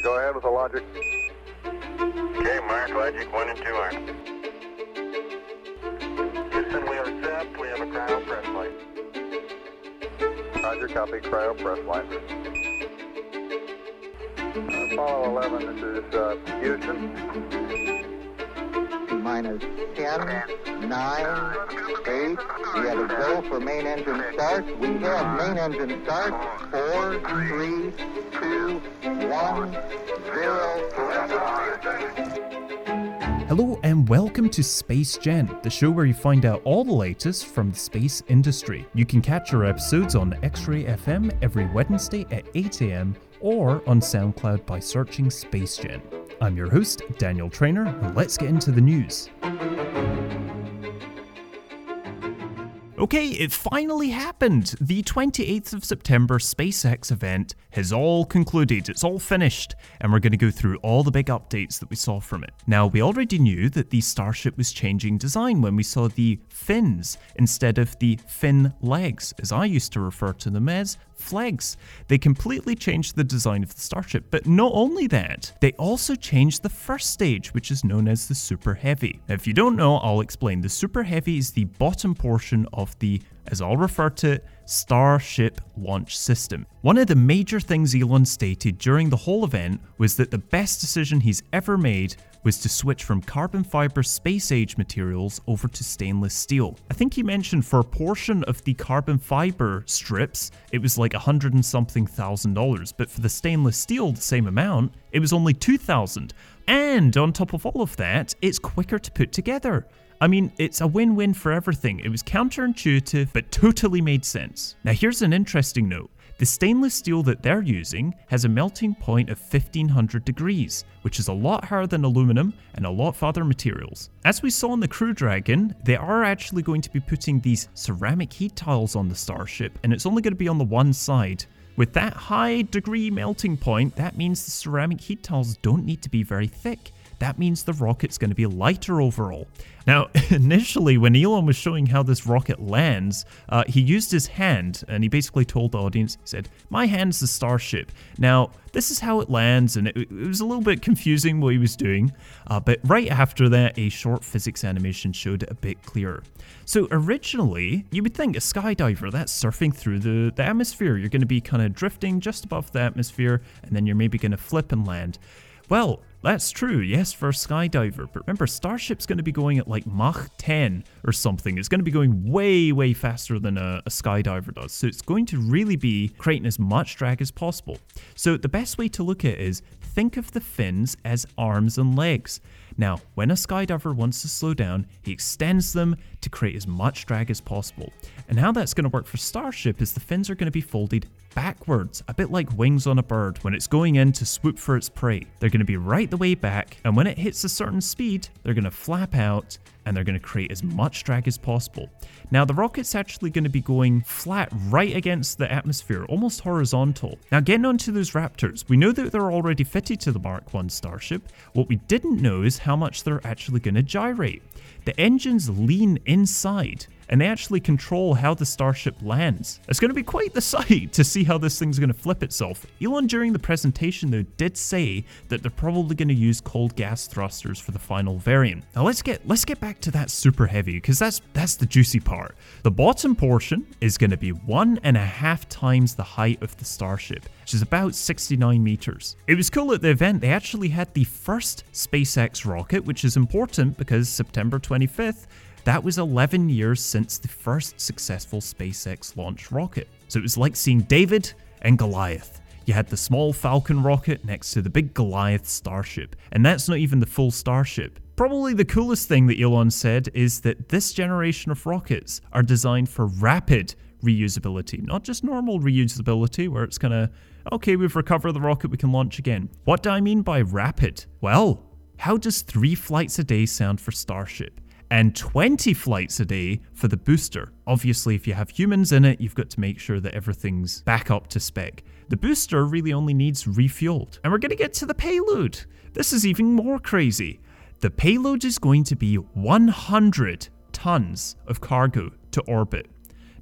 Go ahead with the logic. Okay, Mark, logic 1 and 2 are. Houston, we are set. We have a cryo press light. Roger, copy. Cryo press. Uh, Apollo 11, this is uh, Houston. Minus 10, 9, 8. We have a go for main engine start. We have main engine start. 4, 3, 2, 1, 0. Hello and welcome to Space Gen, the show where you find out all the latest from the space industry. You can catch our episodes on X-Ray FM every Wednesday at 8am or on SoundCloud by searching Space Gen. I'm your host, Daniel Trainer, and let's get into the news. Okay, it finally happened! The 28th of September SpaceX event has all concluded, it's all finished, and we're going to go through all the big updates that we saw from it. Now, we already knew that the Starship was changing design when we saw the fins instead of the fin legs, as I used to refer to them as flags. They completely changed the design of the Starship, but not only that, they also changed the first stage, which is known as the Super Heavy. Now, if you don't know, I'll explain. The Super Heavy is the bottom portion of the, as I'll refer to it, Starship launch system. One of the major things Elon stated during the whole event was that the best decision he's ever made was to switch from carbon fiber space age materials over to stainless steel. I think he mentioned for a portion of the carbon fiber strips, it was like a hundred and something thousand dollars, but for the stainless steel, the same amount, it was only two thousand. And on top of all of that, it's quicker to put together. I mean, it's a win win for everything. It was counterintuitive, but totally made sense. Now, here's an interesting note. The stainless steel that they're using has a melting point of 1500 degrees, which is a lot higher than aluminum and a lot of other materials. As we saw in the Crew Dragon, they are actually going to be putting these ceramic heat tiles on the Starship, and it's only going to be on the one side. With that high degree melting point, that means the ceramic heat tiles don't need to be very thick that means the rocket's going to be lighter overall. Now, initially, when Elon was showing how this rocket lands, uh, he used his hand and he basically told the audience, he said, My hand's the Starship. Now, this is how it lands, and it, it was a little bit confusing what he was doing, uh, but right after that, a short physics animation showed it a bit clearer. So, originally, you would think a skydiver that's surfing through the, the atmosphere, you're going to be kind of drifting just above the atmosphere, and then you're maybe going to flip and land. Well, that's true, yes, for a skydiver. But remember, Starship's going to be going at like Mach 10 or something. It's going to be going way, way faster than a, a, skydiver does. So it's going to really be creating as much drag as possible. So the best way to look at it is think of the fins as arms and legs. Now, when a skydiver wants to slow down, he extends them to create as much drag as possible. And how that's going to work for Starship is the fins are going to be folded backwards, a bit like wings on a bird when it's going in to swoop for its prey. They're going to be right the way back, and when it hits a certain speed, they're going to flap out and they're going to create as much drag as possible. Now, the rocket's actually going to be going flat right against the atmosphere, almost horizontal. Now, getting onto those Raptors, we know that they're already fitted to the Mark 1 Starship. What we didn't know is how much they're actually going to gyrate. The engines lean inside, and they actually control how the Starship lands. It's going to be quite the sight to see how this thing's going to flip itself. Elon, during the presentation, though, did say that they're probably going to use cold gas thrusters for the final variant. Now let's get let's get back to that super heavy because that's that's the juicy part. The bottom portion is going to be one and a half times the height of the Starship, which is about 69 meters. It was cool at the event. They actually had the first SpaceX rocket, which is important because September 25th that was 11 years since the first successful SpaceX launch rocket. So it was like seeing David and Goliath. You had the small Falcon rocket next to the big Goliath Starship, and that's not even the full Starship. Probably the coolest thing that Elon said is that this generation of rockets are designed for rapid reusability, not just normal reusability where it's gonna, okay, we've recovered the rocket, we can launch again. What do I mean by rapid? Well, how does three flights a day sound for Starship? And 20 flights a day for the booster. Obviously, if you have humans in it, you've got to make sure that everything's back up to spec. The booster really only needs refueled. And we're going to get to the payload. This is even more crazy. The payload is going to be 100 tons of cargo to orbit.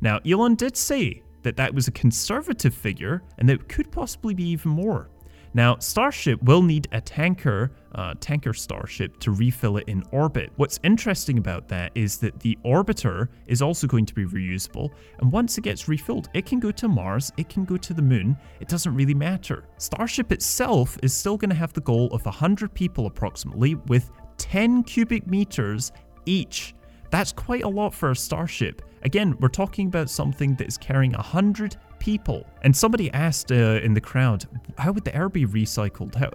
Now, Elon did say that that was a conservative figure and that it could possibly be even more. Now, Starship will need a tanker, uh, tanker Starship, to refill it in orbit. What's interesting about that is that the orbiter is also going to be reusable, and once it gets refilled, it can go to Mars, it can go to the moon, it doesn't really matter. Starship itself is still going to have the goal of 100 people approximately, with 10 cubic meters each. That's quite a lot for a Starship. Again, we're talking about something that is carrying 100 people. And somebody asked uh, in the crowd, how would the air be recycled? How,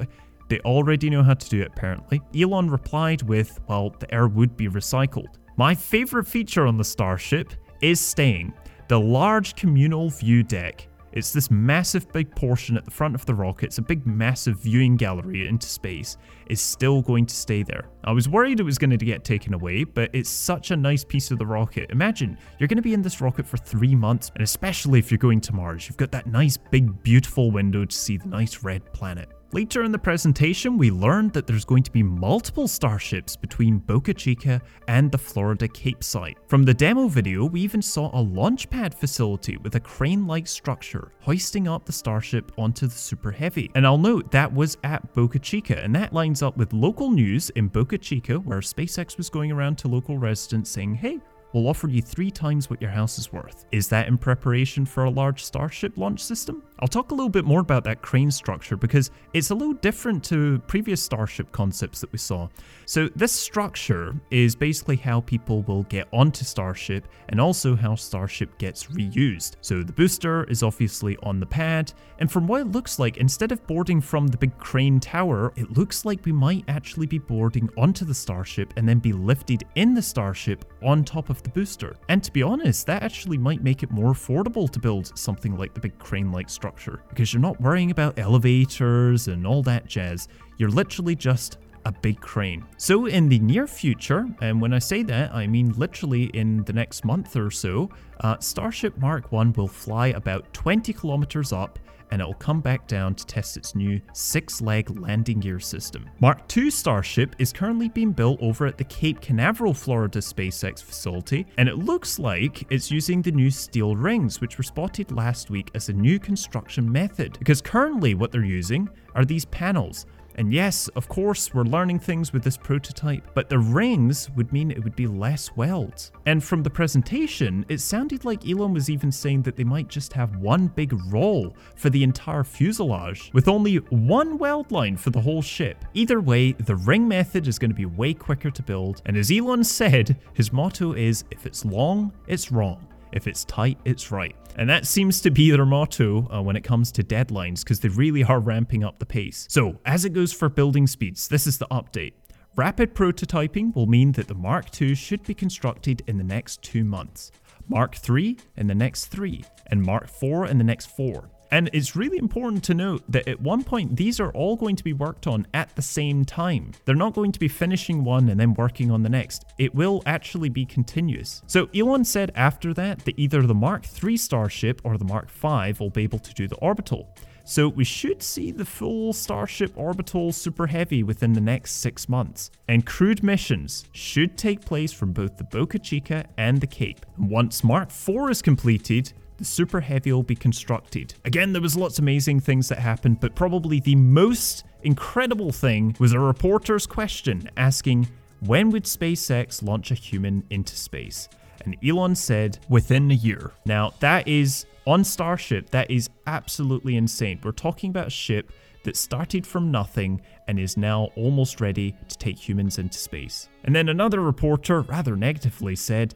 they already know how to do it, apparently. Elon replied with, well, the air would be recycled. My favorite feature on the Starship is staying the large communal view deck. It's this massive big portion at the front of the rocket, it's a big massive viewing gallery into space, is still going to stay there. I was worried it was going to get taken away, but it's such a nice piece of the rocket. Imagine, you're going to be in this rocket for three months, and especially if you're going to Mars, you've got that nice big beautiful window to see the nice red planet. Later in the presentation, we learned that there's going to be multiple starships between Boca Chica and the Florida Cape site. From the demo video, we even saw a launch pad facility with a crane-like structure hoisting up the starship onto the Super Heavy. And I'll note that was at Boca Chica, and that lines up with local news in Boca Chica where SpaceX was going around to local residents saying, hey, we'll offer you three times what your house is worth. Is that in preparation for a large Starship launch system? I'll talk a little bit more about that crane structure because it's a little different to previous Starship concepts that we saw. So, this structure is basically how people will get onto Starship and also how Starship gets reused. So, the booster is obviously on the pad, and from what it looks like, instead of boarding from the big crane tower, it looks like we might actually be boarding onto the Starship and then be lifted in the Starship on top of the booster. And to be honest, that actually might make it more affordable to build something like the big crane like structure because you're not worrying about elevators and all that jazz. You're literally just a big crane. So, in the near future, and when I say that, I mean literally in the next month or so, uh, Starship Mark 1 will fly about 20 kilometers up and it will come back down to test its new six leg landing gear system. Mark II Starship is currently being built over at the Cape Canaveral, Florida SpaceX facility, and it looks like it's using the new steel rings, which were spotted last week as a new construction method. Because currently, what they're using are these panels and yes, of course, we're learning things with this prototype, but the rings would mean it would be less welds. And from the presentation, it sounded like Elon was even saying that they might just have one big roll for the entire fuselage, with only one weld line for the whole ship. Either way, the ring method is going to be way quicker to build, and as Elon said, his motto is if it's long, it's wrong. If it's tight, it's right. And that seems to be their motto uh, when it comes to deadlines because they really are ramping up the pace. So, as it goes for building speeds, this is the update. Rapid prototyping will mean that the Mark II should be constructed in the next two months, Mark III in the next three, and Mark IV in the next four. And it's really important to note that at one point, these are all going to be worked on at the same time. They're not going to be finishing one and then working on the next. It will actually be continuous. So Elon said after that that either the Mark III Starship or the Mark V will be able to do the orbital. So we should see the full Starship orbital super heavy within the next six months. And crewed missions should take place from both the Boca Chica and the Cape. Once Mark IV is completed, the Super Heavy will be constructed. Again, there was lots of amazing things that happened, but probably the most incredible thing was a reporter's question asking, when would SpaceX launch a human into space? And Elon said, within a year. Now, that is on Starship, that is absolutely insane. We're talking about a ship that started from nothing and is now almost ready to take humans into space. And then another reporter, rather negatively, said,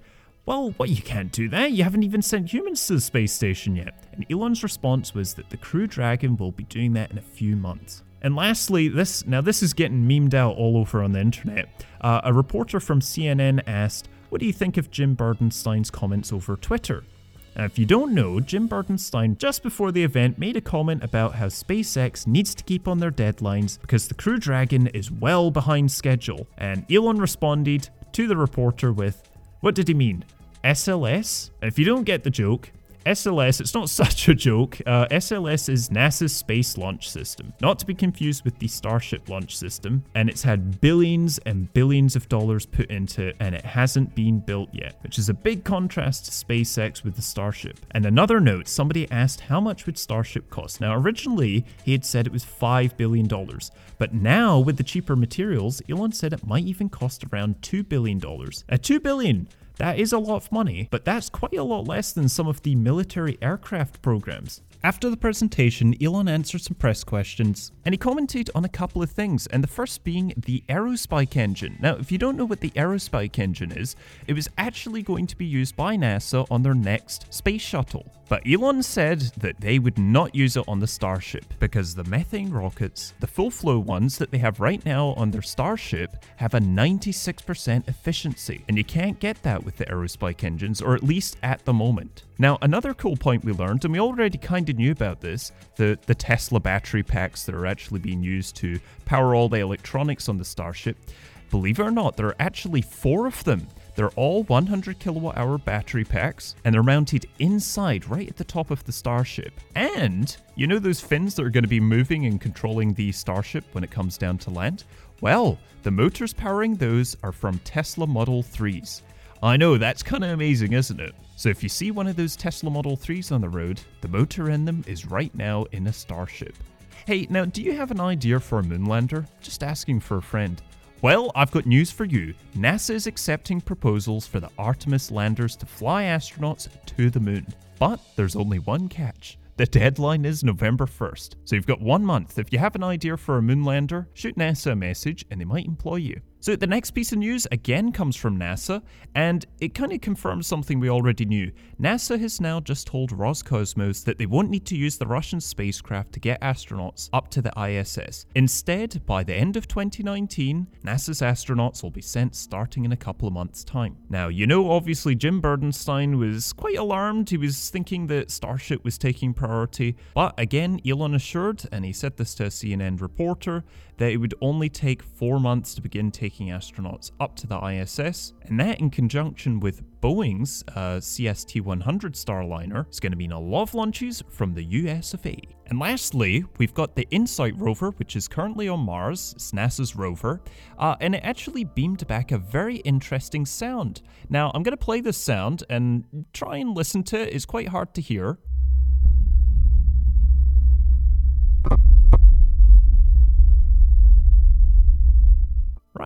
well, what, you can't do that. You haven't even sent humans to the space station yet. And Elon's response was that the Crew Dragon will be doing that in a few months. And lastly, this now this is getting memed out all over on the internet. Uh, a reporter from CNN asked, "What do you think of Jim Bridenstine's comments over Twitter?" Now, if you don't know, Jim Bridenstine just before the event made a comment about how SpaceX needs to keep on their deadlines because the Crew Dragon is well behind schedule. And Elon responded to the reporter with, "What did he mean? SLS? If you don't get the joke, SLS, it's not such a joke. Uh, SLS is NASA's space launch system, not to be confused with the Starship launch system, and it's had billions and billions of dollars put into it, and it hasn't been built yet, which is a big contrast to SpaceX with the Starship. And another note somebody asked how much would Starship cost? Now, originally, he had said it was $5 billion, but now with the cheaper materials, Elon said it might even cost around $2 billion. At $2 billion, that is a lot of money, but that's quite a lot less than some of the military aircraft programs. After the presentation, Elon answered some press questions and he commented on a couple of things, and the first being the Aerospike engine. Now, if you don't know what the Aerospike engine is, it was actually going to be used by NASA on their next space shuttle. But Elon said that they would not use it on the Starship because the methane rockets, the full flow ones that they have right now on their Starship, have a 96% efficiency, and you can't get that with the Aerospike engines, or at least at the moment. Now, another cool point we learned, and we already kind of knew about this, the, the Tesla battery packs that are actually being used to power all the electronics on the Starship. Believe it or not, there are actually four of them. They're all 100 kilowatt hour battery packs and they're mounted inside right at the top of the Starship. And you know those fins that are going to be moving and controlling the Starship when it comes down to land? Well, the motors powering those are from Tesla Model 3s. I know, that's kind of amazing, isn't it? So if you see one of those Tesla Model 3s on the road, the motor in them is right now in a Starship. Hey, now do you have an idea for a moonlander? Just asking for a friend. Well, I've got news for you. NASA is accepting proposals for the Artemis landers to fly astronauts to the moon. But there's only one catch. The deadline is November 1st, so you've got one month. If you have an idea for a moonlander, shoot NASA a message and they might employ you. So the next piece of news again comes from NASA, and it kind of confirms something we already knew. NASA has now just told Roscosmos that they won't need to use the Russian spacecraft to get astronauts up to the ISS. Instead, by the end of 2019, NASA's astronauts will be sent starting in a couple of months' time. Now, you know, obviously Jim Bridenstine was quite alarmed. He was thinking that Starship was taking priority, but again, Elon assured, and he said this to a CNN reporter, that it would only take four months to begin taking astronauts up to the ISS, and that in conjunction with Boeing's uh, CST 100 Starliner is going to mean a lot of launches from the US of A. And lastly, we've got the InSight rover, which is currently on Mars, it's NASA's rover, uh, and it actually beamed back a very interesting sound. Now, I'm going to play this sound and try and listen to it, it's quite hard to hear.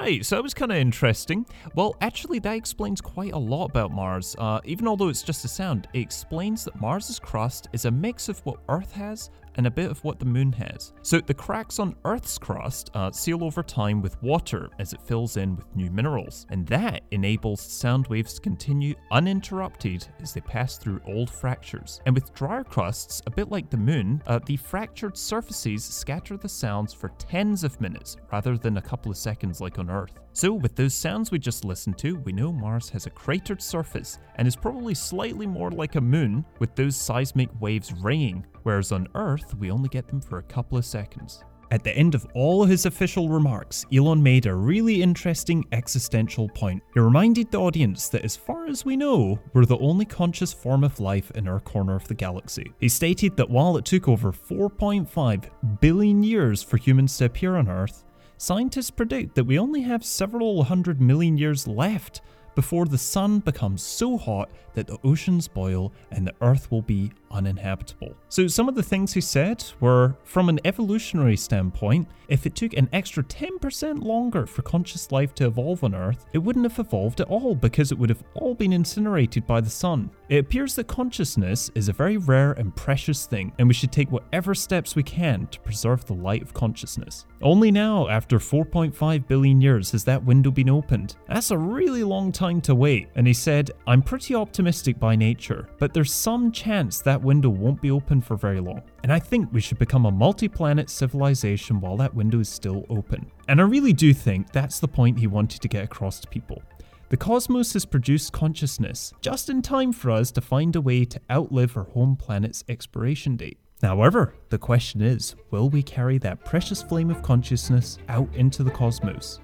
Right, so that was kind of interesting. Well, actually, that explains quite a lot about Mars. Uh, even although it's just a sound, it explains that Mars's crust is a mix of what Earth has and a bit of what the moon has. So the cracks on Earth's crust uh, seal over time with water as it fills in with new minerals, and that enables sound waves to continue uninterrupted as they pass through old fractures. And with drier crusts, a bit like the moon, uh, the fractured surfaces scatter the sounds for tens of minutes rather than a couple of seconds like on Earth. So, with those sounds we just listened to, we know Mars has a cratered surface and is probably slightly more like a moon with those seismic waves ringing, whereas on Earth we only get them for a couple of seconds. At the end of all his official remarks, Elon made a really interesting existential point. He reminded the audience that, as far as we know, we're the only conscious form of life in our corner of the galaxy. He stated that while it took over 4.5 billion years for humans to appear on Earth, scientists predict that we only have several hundred million years left before the sun becomes so hot that the oceans boil and the earth will be uninhabitable. So, some of the things he said were from an evolutionary standpoint, if it took an extra 10% longer for conscious life to evolve on Earth, it wouldn't have evolved at all because it would have all been incinerated by the sun. It appears that consciousness is a very rare and precious thing, and we should take whatever steps we can to preserve the light of consciousness. Only now, after 4.5 billion years, has that window been opened. That's a really long time to wait, and he said, I'm pretty optimistic by nature, but there's some chance that window won't be open for very long. And I think we should become a multi planet civilization while that window is still open. And I really do think that's the point he wanted to get across to people. The cosmos has produced consciousness just in time for us to find a way to outlive our home planet's expiration date. However, the question is will we carry that precious flame of consciousness out into the cosmos?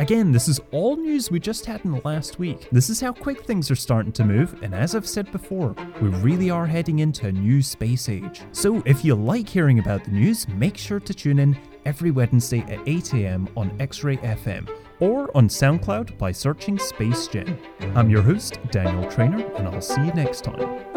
Again, this is all news we just had in the last week. This is how quick things are starting to move, and as I've said before, we really are heading into a new space age. So if you like hearing about the news, make sure to tune in every Wednesday at 8am on X Ray FM or on SoundCloud by searching Space Gen. I'm your host, Daniel Trainer, and I'll see you next time.